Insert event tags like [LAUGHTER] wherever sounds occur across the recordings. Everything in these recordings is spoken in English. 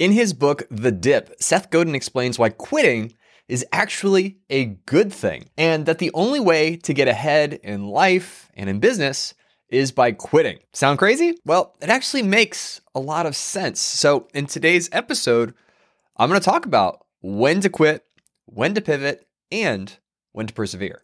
In his book, The Dip, Seth Godin explains why quitting is actually a good thing and that the only way to get ahead in life and in business is by quitting. Sound crazy? Well, it actually makes a lot of sense. So, in today's episode, I'm to talk about when to quit, when to pivot, and when to persevere.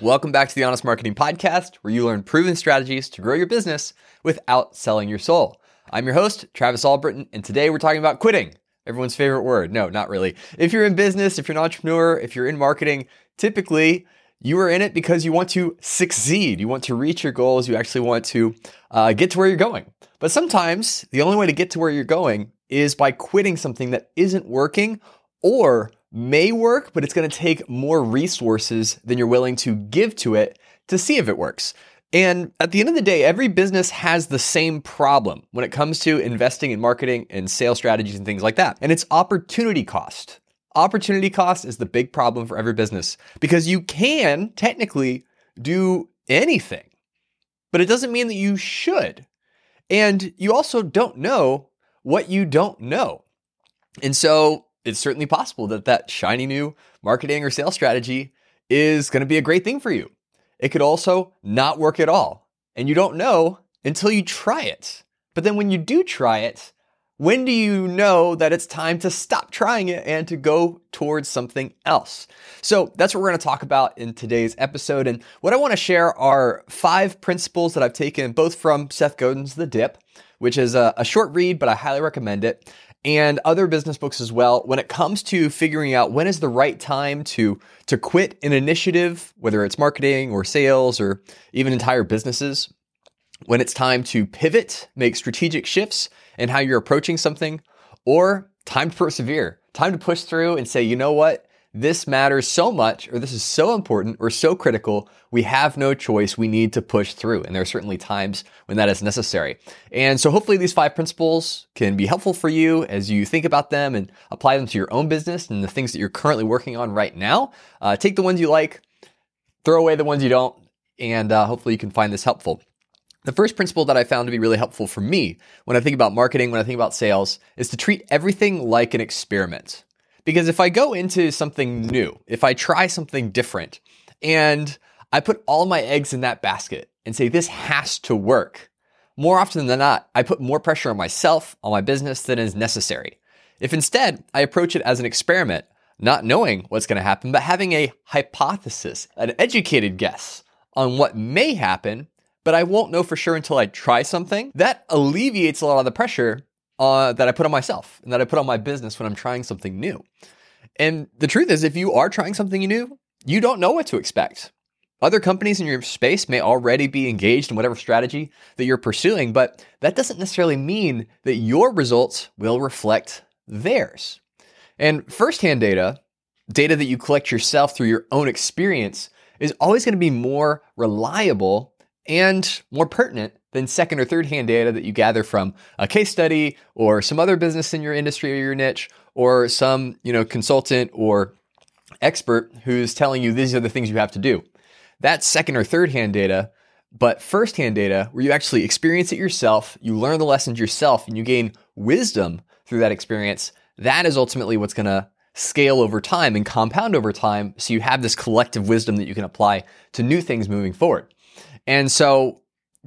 Welcome back to the Honest Marketing Podcast, where you learn proven strategies to grow your business without selling your soul. I'm your host, Travis Albritton, and today we're talking about quitting. Everyone's favorite word. No, not really. If you're in business, if you're an entrepreneur, if you're in marketing, typically you are in it because you want to succeed. You want to reach your goals. You actually want to uh, get to where you're going. But sometimes the only way to get to where you're going is by quitting something that isn't working or may work, but it's going to take more resources than you're willing to give to it to see if it works. And at the end of the day, every business has the same problem when it comes to investing in marketing and sales strategies and things like that. And it's opportunity cost. Opportunity cost is the big problem for every business because you can technically do anything, but it doesn't mean that you should. And you also don't know what you don't know. And so it's certainly possible that that shiny new marketing or sales strategy is going to be a great thing for you. It could also not work at all. And you don't know until you try it. But then when you do try it, when do you know that it's time to stop trying it and to go towards something else? So that's what we're going to talk about in today's episode. And what I want to share are five principles that I've taken both from Seth Godin's The Dip, which is a, a short read, but I highly recommend it and other business books as well when it comes to figuring out when is the right time to to quit an initiative whether it's marketing or sales or even entire businesses when it's time to pivot make strategic shifts in how you're approaching something or time to persevere time to push through and say you know what this matters so much, or this is so important, or so critical, we have no choice. We need to push through. And there are certainly times when that is necessary. And so hopefully these five principles can be helpful for you as you think about them and apply them to your own business and the things that you're currently working on right now. Uh, take the ones you like, throw away the ones you don't, and uh, hopefully you can find this helpful. The first principle that I found to be really helpful for me when I think about marketing, when I think about sales, is to treat everything like an experiment. Because if I go into something new, if I try something different, and I put all my eggs in that basket and say, this has to work, more often than not, I put more pressure on myself, on my business than is necessary. If instead I approach it as an experiment, not knowing what's going to happen, but having a hypothesis, an educated guess on what may happen, but I won't know for sure until I try something, that alleviates a lot of the pressure uh, that I put on myself and that I put on my business when I'm trying something new. And the truth is, if you are trying something new, you don't know what to expect. Other companies in your space may already be engaged in whatever strategy that you're pursuing, but that doesn't necessarily mean that your results will reflect theirs. And firsthand data, data that you collect yourself through your own experience, is always going to be more reliable and more pertinent than second or third hand data that you gather from a case study or some other business in your industry or your niche or some, you know, consultant or expert who's telling you these are the things you have to do. That's second or third hand data, but first hand data where you actually experience it yourself, you learn the lessons yourself and you gain wisdom through that experience. That is ultimately what's going to scale over time and compound over time so you have this collective wisdom that you can apply to new things moving forward. And so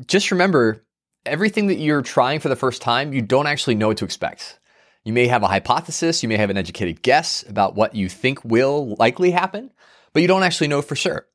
just remember everything that you're trying for the first time, you don't actually know what to expect. You may have a hypothesis, you may have an educated guess about what you think will likely happen, but you don't actually know for sure.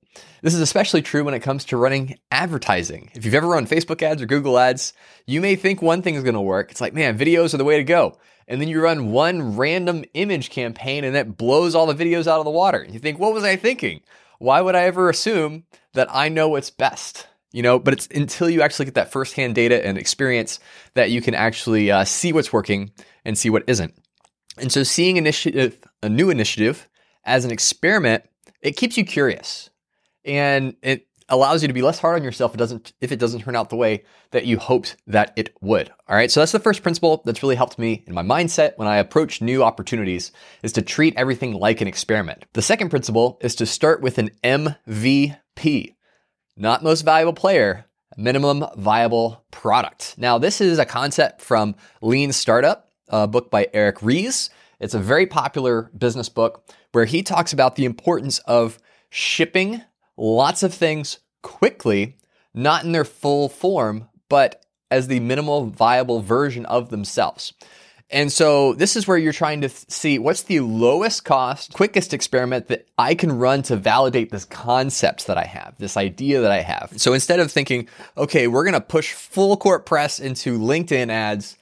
This is especially true when it comes to running advertising. If you've ever run Facebook ads or Google ads, you may think one thing is going to work. It's like, man, videos are the way to go. And then you run one random image campaign and it blows all the videos out of the water. You think, what was I thinking? Why would I ever assume that I know what's best? You know but it's until you actually get that firsthand data and experience that you can actually uh, see what's working and see what isn't. And so seeing initiative a new initiative as an experiment it keeps you curious. And it allows you to be less hard on yourself it doesn't if it doesn't turn out the way that you hoped that it would. All right? So that's the first principle that's really helped me in my mindset when i approach new opportunities is to treat everything like an experiment. The second principle is to start with an mvp not most valuable player, minimum viable product. Now, this is a concept from Lean Startup, a book by Eric Ries. It's a very popular business book where he talks about the importance of shipping lots of things quickly, not in their full form, but as the minimal viable version of themselves. And so this is where you're trying to see what's the lowest cost, quickest experiment that I can run to validate this concept that I have, this idea that I have. So instead of thinking, okay, we're going to push full court press into LinkedIn ads,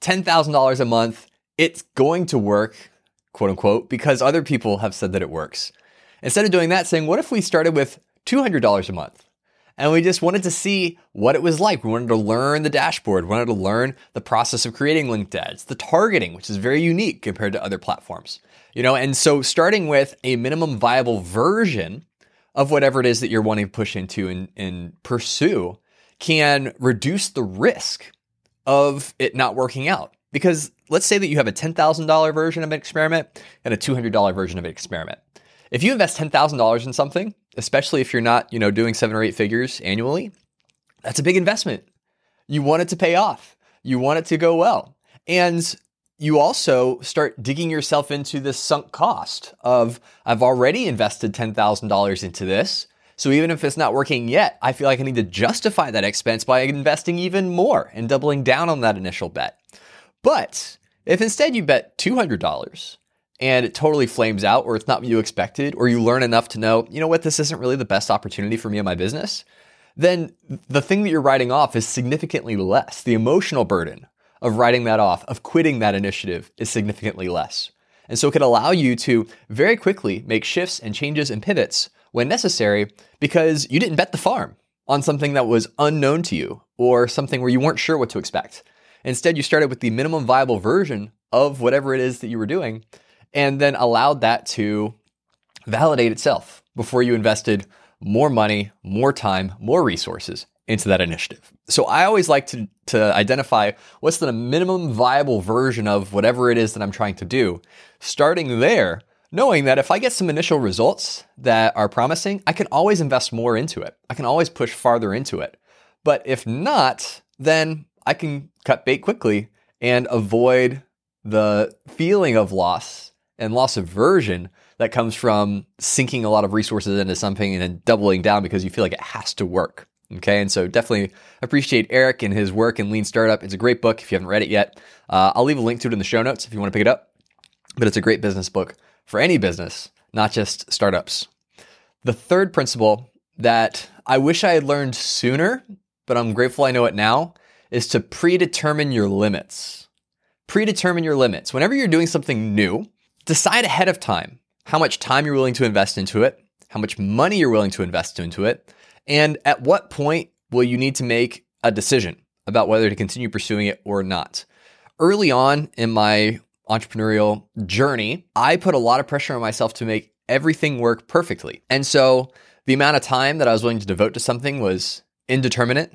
$10,000 a month, it's going to work, quote unquote, because other people have said that it works. Instead of doing that, saying, what if we started with $200 a month? And we just wanted to see what it was like. We wanted to learn the dashboard, we wanted to learn the process of creating linked ads, the targeting, which is very unique compared to other platforms. You know, and so starting with a minimum viable version of whatever it is that you're wanting to push into and, and pursue can reduce the risk of it not working out. Because let's say that you have a $10,000 version of an experiment and a $200 version of an experiment. If you invest $10,000 in something especially if you're not, you know, doing seven or eight figures annually, that's a big investment. You want it to pay off. You want it to go well. And you also start digging yourself into the sunk cost of I've already invested $10,000 into this. So even if it's not working yet, I feel like I need to justify that expense by investing even more and doubling down on that initial bet. But if instead you bet $200 and it totally flames out or it's not what you expected or you learn enough to know, you know what, this isn't really the best opportunity for me in my business, then the thing that you're writing off is significantly less. The emotional burden of writing that off, of quitting that initiative is significantly less. And so it can allow you to very quickly make shifts and changes and pivots when necessary because you didn't bet the farm on something that was unknown to you or something where you weren't sure what to expect. Instead, you started with the minimum viable version of whatever it is that you were doing and then allowed that to validate itself before you invested more money, more time, more resources into that initiative. So I always like to, to identify what's the minimum viable version of whatever it is that I'm trying to do. Starting there, knowing that if I get some initial results that are promising, I can always invest more into it. I can always push farther into it. But if not, then I can cut bait quickly and avoid the feeling of loss and loss aversion that comes from sinking a lot of resources into something and then doubling down because you feel like it has to work. Okay, and so definitely appreciate Eric and his work in Lean Startup. It's a great book if you haven't read it yet. Uh, I'll leave a link to it in the show notes if you want to pick it up. But it's a great business book for any business, not just startups. The third principle that I wish I had learned sooner, but I'm grateful I know it now, is to predetermine your limits. Predetermine your limits. Whenever you're doing something new, decide ahead of time how much time you're willing to invest into it, how much money you're willing to invest into it, and at what point will you need to make a decision about whether to continue pursuing it or not. Early on in my entrepreneurial journey, I put a lot of pressure on myself to make everything work perfectly. And so the amount of time that I was willing to devote to something was indeterminate.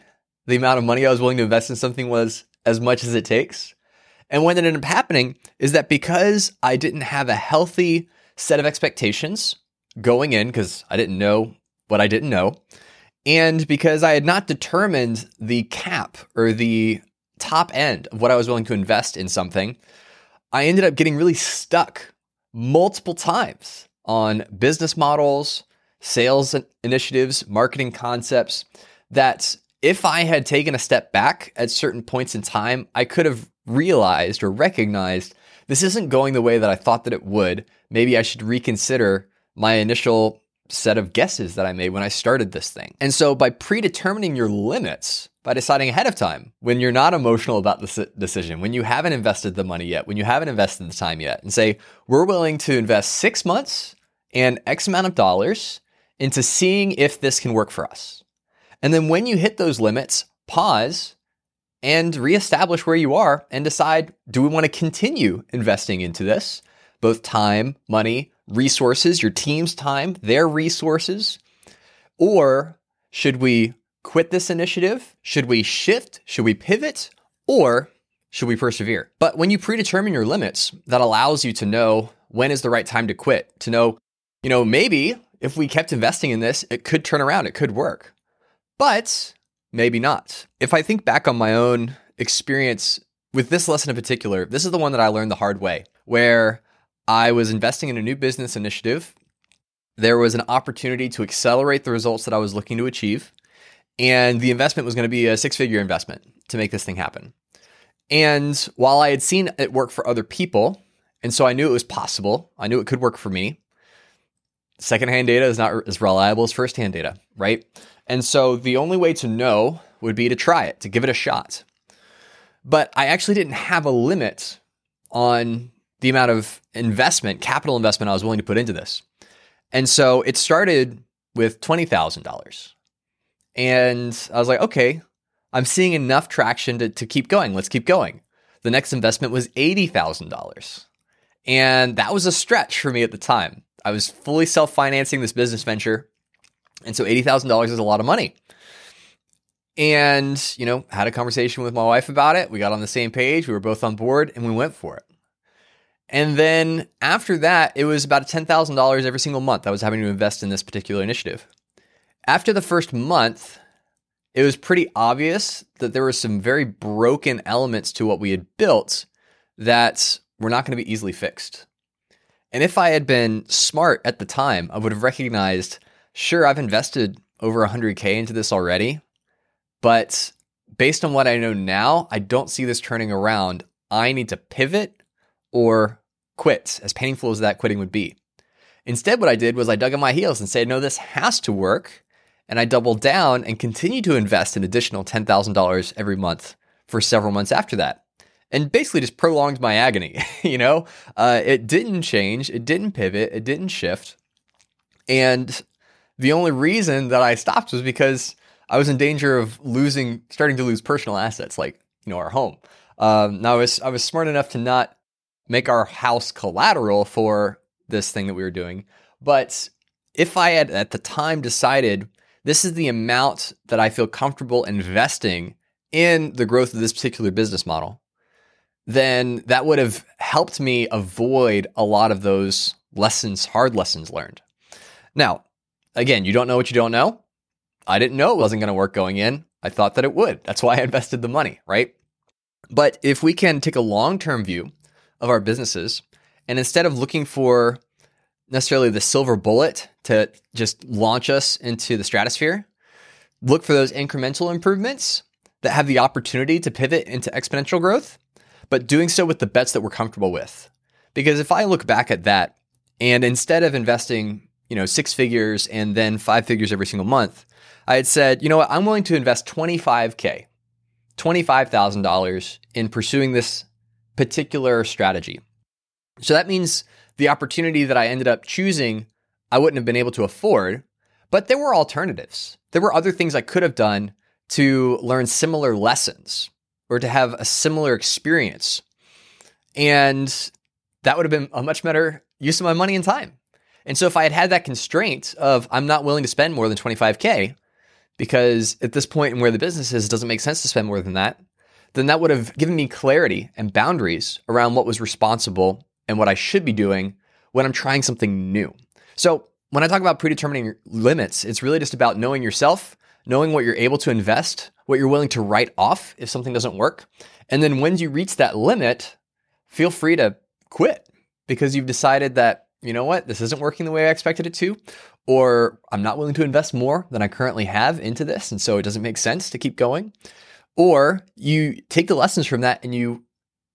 The amount of money I was willing to invest in something was as much as it takes. And what ended up happening is that because I didn't have a healthy set of expectations going in, because I didn't know what I didn't know, and because I had not determined the cap or the top end of what I was willing to invest in something, I ended up getting really stuck multiple times on business models, sales initiatives, marketing concepts that if I had taken a step back at certain points in time, I could have realized or recognized this isn't going the way that I thought that it would. Maybe I should reconsider my initial set of guesses that I made when I started this thing. And so by predetermining your limits, by deciding ahead of time when you're not emotional about the decision, when you haven't invested the money yet, when you haven't invested the time yet, and say, we're willing to invest six months and X amount of dollars into seeing if this can work for us. And then when you hit those limits, pause and reestablish where you are and decide do we want to continue investing into this? Both time, money, resources, your team's time, their resources? Or should we quit this initiative? Should we shift? Should we pivot? Or should we persevere? But when you predetermine your limits, that allows you to know when is the right time to quit, to know, you know, maybe if we kept investing in this, it could turn around, it could work. But maybe not. If I think back on my own experience with this lesson in particular, this is the one that I learned the hard way, where I was investing in a new business initiative. There was an opportunity to accelerate the results that I was looking to achieve. And the investment was going to be a six figure investment to make this thing happen. And while I had seen it work for other people, and so I knew it was possible, I knew it could work for me. Secondhand data is not as reliable as firsthand data, right? And so the only way to know would be to try it, to give it a shot. But I actually didn't have a limit on the amount of investment, capital investment I was willing to put into this. And so it started with $20,000. And I was like, okay, I'm seeing enough traction to, to keep going. Let's keep going. The next investment was $80,000. And that was a stretch for me at the time. I was fully self financing this business venture. And so $80,000 is a lot of money. And, you know, had a conversation with my wife about it. We got on the same page. We were both on board and we went for it. And then after that, it was about $10,000 every single month I was having to invest in this particular initiative. After the first month, it was pretty obvious that there were some very broken elements to what we had built that were not going to be easily fixed. And if I had been smart at the time, I would have recognized sure, I've invested over 100K into this already, but based on what I know now, I don't see this turning around. I need to pivot or quit, as painful as that quitting would be. Instead, what I did was I dug in my heels and said, no, this has to work. And I doubled down and continued to invest an additional $10,000 every month for several months after that. And basically just prolonged my agony. [LAUGHS] you know, uh, it didn't change, it didn't pivot, it didn't shift. And the only reason that I stopped was because I was in danger of losing, starting to lose personal assets like you know our home. Um, now I was I was smart enough to not make our house collateral for this thing that we were doing, but if I had at the time decided this is the amount that I feel comfortable investing in the growth of this particular business model, then that would have helped me avoid a lot of those lessons, hard lessons learned. Now, again, you don't know what you don't know. I didn't know it wasn't going to work going in. I thought that it would. That's why I invested the money, right? But if we can take a long term view of our businesses and instead of looking for necessarily the silver bullet to just launch us into the stratosphere, look for those incremental improvements that have the opportunity to pivot into exponential growth, but doing so with the bets that we're comfortable with. Because if I look back at that and instead of investing you know, six figures and then five figures every single month, I had said, you know what, I'm willing to invest 25K, $25,000 in pursuing this particular strategy. So that means the opportunity that I ended up choosing, I wouldn't have been able to afford, but there were alternatives. There were other things I could have done to learn similar lessons or to have a similar experience. And that would have been a much better use of my money and time. And so if I had had that constraint of I'm not willing to spend more than 25K, because at this point in where the business is, it doesn't make sense to spend more than that, then that would have given me clarity and boundaries around what was responsible and what I should be doing when I'm trying something new. So when I talk about predetermining limits, it's really just about knowing yourself, knowing what you're able to invest, what you're willing to write off if something doesn't work. And then when you reach that limit, feel free to quit because you've decided that you know what, this isn't working the way I expected it to, or I'm not willing to invest more than I currently have into this. And so it doesn't make sense to keep going. Or you take the lessons from that and you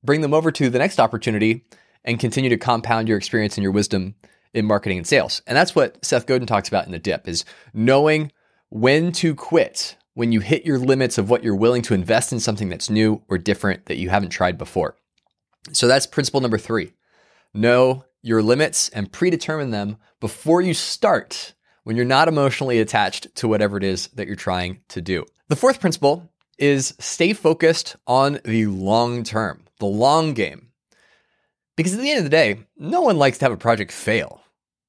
bring them over to the next opportunity and continue to compound your experience and your wisdom in marketing and sales. And that's what Seth Godin talks about in the dip is knowing when to quit when you hit your limits of what you're willing to invest in something that's new or different that you haven't tried before. So that's principle number 3. Know your limits and predetermine them before you start when you're not emotionally attached to whatever it is that you're trying to do. The fourth principle is stay focused on the long term, the long game. Because at the end of the day, no one likes to have a project fail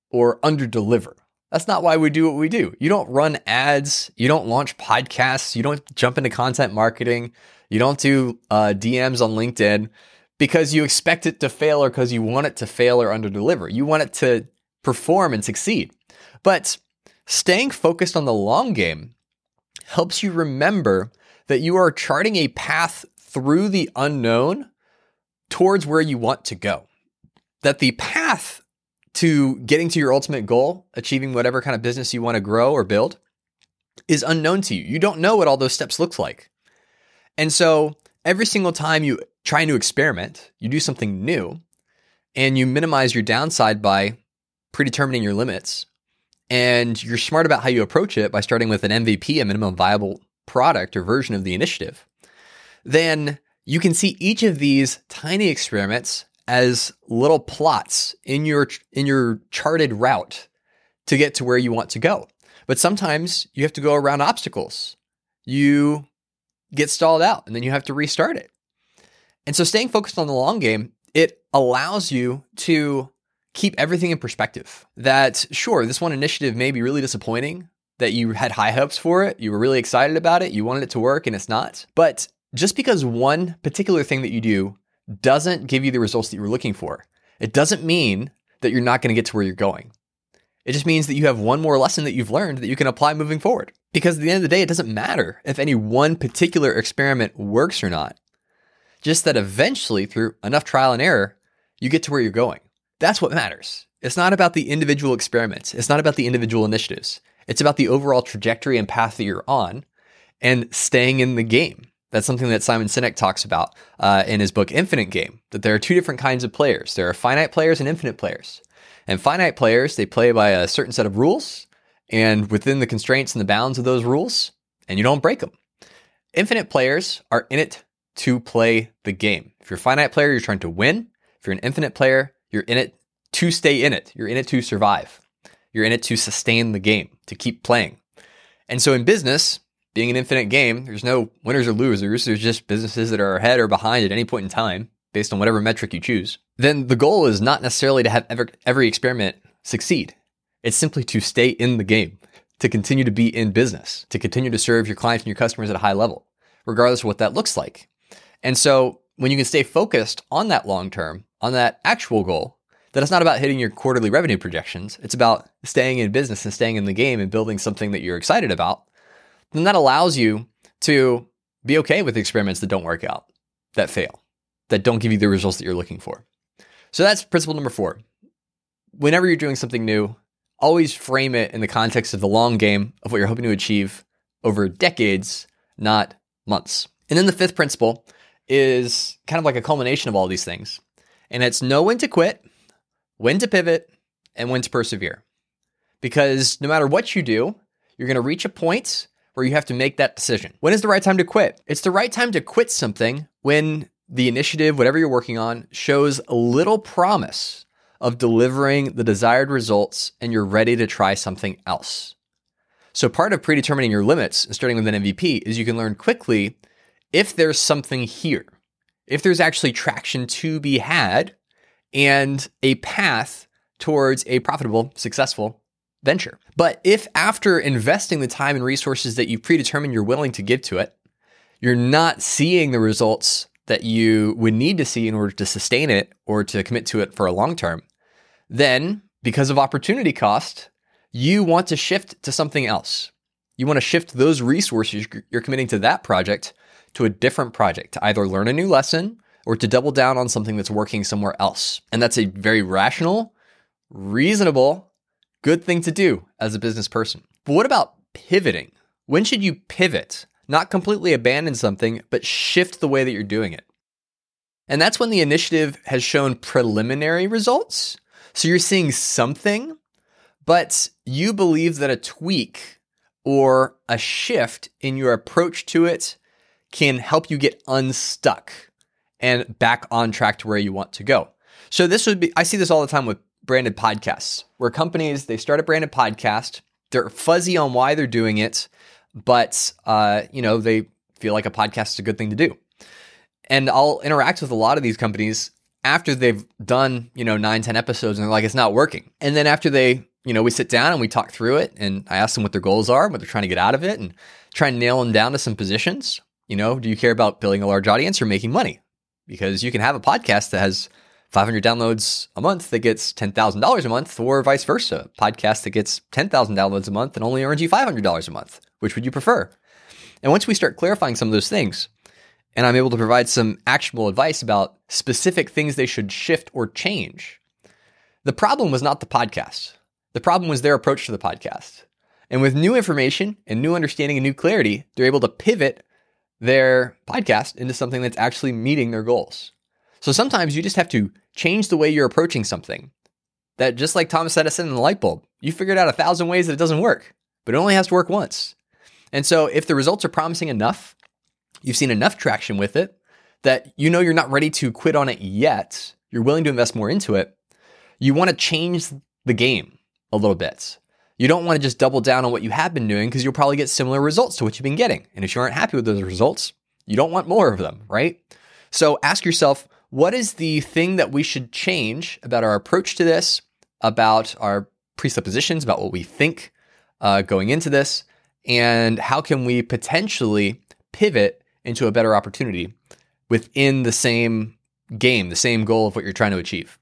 or underdeliver. That's not why we do what we do. You don't run ads, you don't launch podcasts, you don't jump into content marketing, you don't do uh, DMs on LinkedIn because you expect it to fail or because you want it to fail or underdeliver. You want it to perform and succeed. But staying focused on the long game helps you remember that you are charting a path through the unknown towards where you want to go. That the path to getting to your ultimate goal, achieving whatever kind of business you want to grow or build, is unknown to you. You don't know what all those steps look like. And so every single time you try to experiment, you do something new, and you minimize your downside by predetermining your limits. And you're smart about how you approach it by starting with an MVP, a minimum viable product or version of the initiative. Then you can see each of these tiny experiments as little plots in your in your charted route to get to where you want to go. But sometimes you have to go around obstacles. You get stalled out and then you have to restart it. And so staying focused on the long game, it allows you to keep everything in perspective. That sure, this one initiative may be really disappointing, that you had high hopes for it, you were really excited about it, you wanted it to work and it's not. But just because one particular thing that you do doesn't give you the results that you were looking for, it doesn't mean that you're not going to get to where you're going. It just means that you have one more lesson that you've learned that you can apply moving forward. Because at the end of the day, it doesn't matter if any one particular experiment works or not. Just that eventually, through enough trial and error, you get to where you're going. That's what matters. It's not about the individual experiments. It's not about the individual initiatives. It's about the overall trajectory and path that you're on and staying in the game. That's something that Simon Sinek talks about uh, in his book Infinite Game, that there are two different kinds of players. There are finite players and infinite players. And finite players, they play by a certain set of rules and within the constraints and the bounds of those rules, and you don't break them. Infinite players are in it to play the game. If you're a finite player, you're trying to win. If you're an infinite player, you're in it to stay in it. You're in it to survive. You're in it to sustain the game, to keep playing. And so in business, being an infinite game, there's no winners or losers. There's just businesses that are ahead or behind at any point in time based on whatever metric you choose. Then the goal is not necessarily to have ever, every experiment succeed. It's simply to stay in the game, to continue to be in business, to continue to serve your clients and your customers at a high level, regardless of what that looks like. And so when you can stay focused on that long term, on that actual goal, that it's not about hitting your quarterly revenue projections. It's about staying in business and staying in the game and building something that you're excited about then that allows you to be okay with experiments that don't work out, that fail, that don't give you the results that you're looking for. So that's principle number four. Whenever you're doing something new, always frame it in the context of the long game of what you're hoping to achieve over decades, not months. And then the fifth principle is kind of like a culmination of all these things. And it's know when to quit, when to pivot, and when to persevere. Because no matter what you do, you're going to reach a point where you have to make that decision. When is the right time to quit? It's the right time to quit something when the initiative, whatever you're working on, shows little promise of delivering the desired results and you're ready to try something else. So, part of predetermining your limits and starting with an MVP is you can learn quickly if there's something here, if there's actually traction to be had and a path towards a profitable, successful venture. But if after investing the time and resources that you've predetermined you're willing to give to it, you're not seeing the results that you would need to see in order to sustain it or to commit to it for a long term, then because of opportunity cost, you want to shift to something else. You want to shift those resources you're committing to that project to a different project to either learn a new lesson or to double down on something that's working somewhere else. And that's a very rational, reasonable, Good thing to do as a business person. But what about pivoting? When should you pivot? Not completely abandon something, but shift the way that you're doing it. And that's when the initiative has shown preliminary results. So you're seeing something, but you believe that a tweak or a shift in your approach to it can help you get unstuck and back on track to where you want to go. So this would be I see this all the time with branded podcasts where companies they start a branded podcast they're fuzzy on why they're doing it but uh, you know they feel like a podcast is a good thing to do. And i'll interact with a lot of these companies after they've done you know nine ten episodes and they're like it's not working. And then after they you know we sit down and we talk through it and i ask them what their goals are what they're trying to get out of it and try and nail them down to some positions. You know do you care about building a large audience or making money? Because you can have a podcast that has 500 downloads a month that gets $10,000 a month, or vice versa. Podcast that gets 10,000 downloads a month and only earns you $500 a month. Which would you prefer? And once we start clarifying some of those things, and I'm able to provide some actionable advice about specific things they should shift or change, the problem was not the podcast. The problem was their approach to the podcast. And with new information and new understanding and new clarity, they're able to pivot their podcast into something that's actually meeting their goals. So sometimes you just have to change the way you're approaching something. That just like Thomas Edison and the light bulb, you figured out a thousand ways that it doesn't work, but it only has to work once. And so if the results are promising enough, you've seen enough traction with it that you know you're not ready to quit on it yet, you're willing to invest more into it, you want to change the game a little bit. You don't want to just double down on what you have been doing because you'll probably get similar results to what you've been getting. And if you aren't happy with those results, you don't want more of them, right? So ask yourself, what is the thing that we should change about our approach to this, about our presuppositions, about what we think uh, going into this, and how can we potentially pivot into a better opportunity within the same game, the same goal of what you're trying to achieve?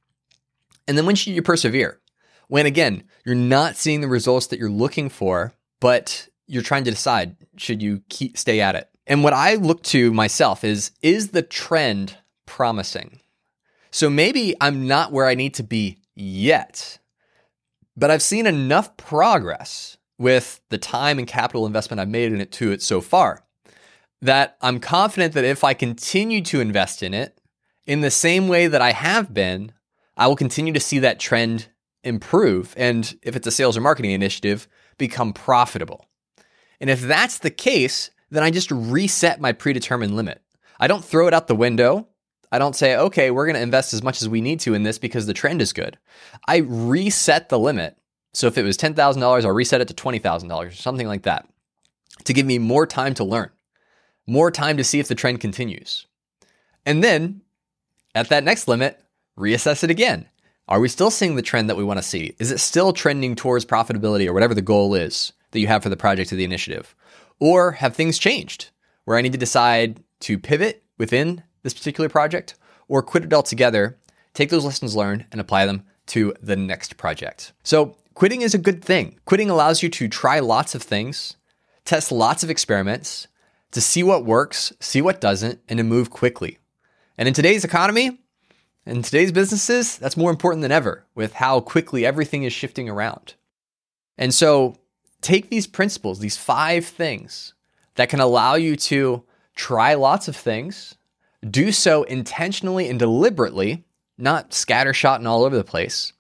And then when should you persevere? When again, you're not seeing the results that you're looking for, but you're trying to decide should you keep stay at it. And what I look to myself is is the trend promising? So maybe I'm not where I need to be yet, but I've seen enough progress with the time and capital investment I've made in it to it so far that I'm confident that if I continue to invest in it in the same way that I have been, I will continue to see that trend improve. And if it's a sales or marketing initiative, become profitable. And if that's the case, then I just reset my predetermined limit. I don't throw it out the window. I don't say, okay, we're going to invest as much as we need to in this because the trend is good. I reset the limit. So if it was $10,000, I'll reset it to $20,000 or something like that to give me more time to learn, more time to see if the trend continues. And then at that next limit, reassess it again. Are we still seeing the trend that we want to see? Is it still trending towards profitability or whatever the goal is that you have for the project or the initiative? Or have things changed where I need to decide to pivot within this particular project or quit it altogether, take those lessons learned and apply them to the next project? So, quitting is a good thing. Quitting allows you to try lots of things, test lots of experiments, to see what works, see what doesn't, and to move quickly. And in today's economy, in today's businesses, that's more important than ever with how quickly everything is shifting around. And so take these principles, these five things that can allow you to try lots of things, do so intentionally and deliberately, not scattershot and all over the place,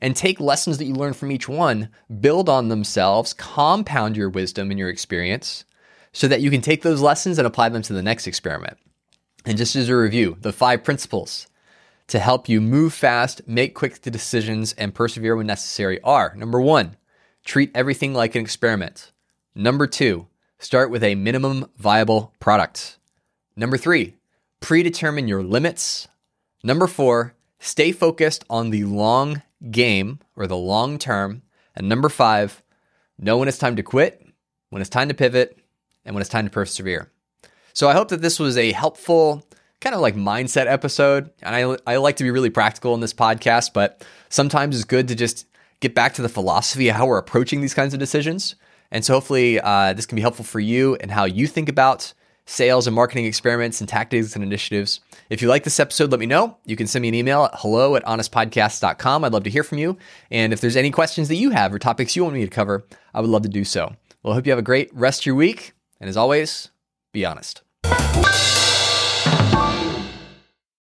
and take lessons that you learn from each one, build on themselves, compound your wisdom and your experience so that you can take those lessons and apply them to the next experiment. And just as a review, the five principles to help you move fast, make quick decisions, and persevere when necessary are number one, treat everything like an experiment. Number two, start with a minimum viable product. Number three, predetermine your limits. Number four, stay focused on the long game or the long term. And number five, know when it's time to quit, when it's time to pivot, and when it's time to persevere. So I hope that this was a helpful kind of like mindset episode. And I, I like to be really practical in this podcast, but sometimes it's good to just get back to the philosophy of how we're approaching these kinds of decisions. And so hopefully uh, this can be helpful for you and how you think about sales and marketing experiments and tactics and initiatives. If you like this episode, let me know. You can send me an email at hello at honestpodcast.com. I'd love to hear from you. And if there's any questions that you have or topics you want me to cover, I would love to do so. Well, I hope you have a great rest of your week. And as always, be honest.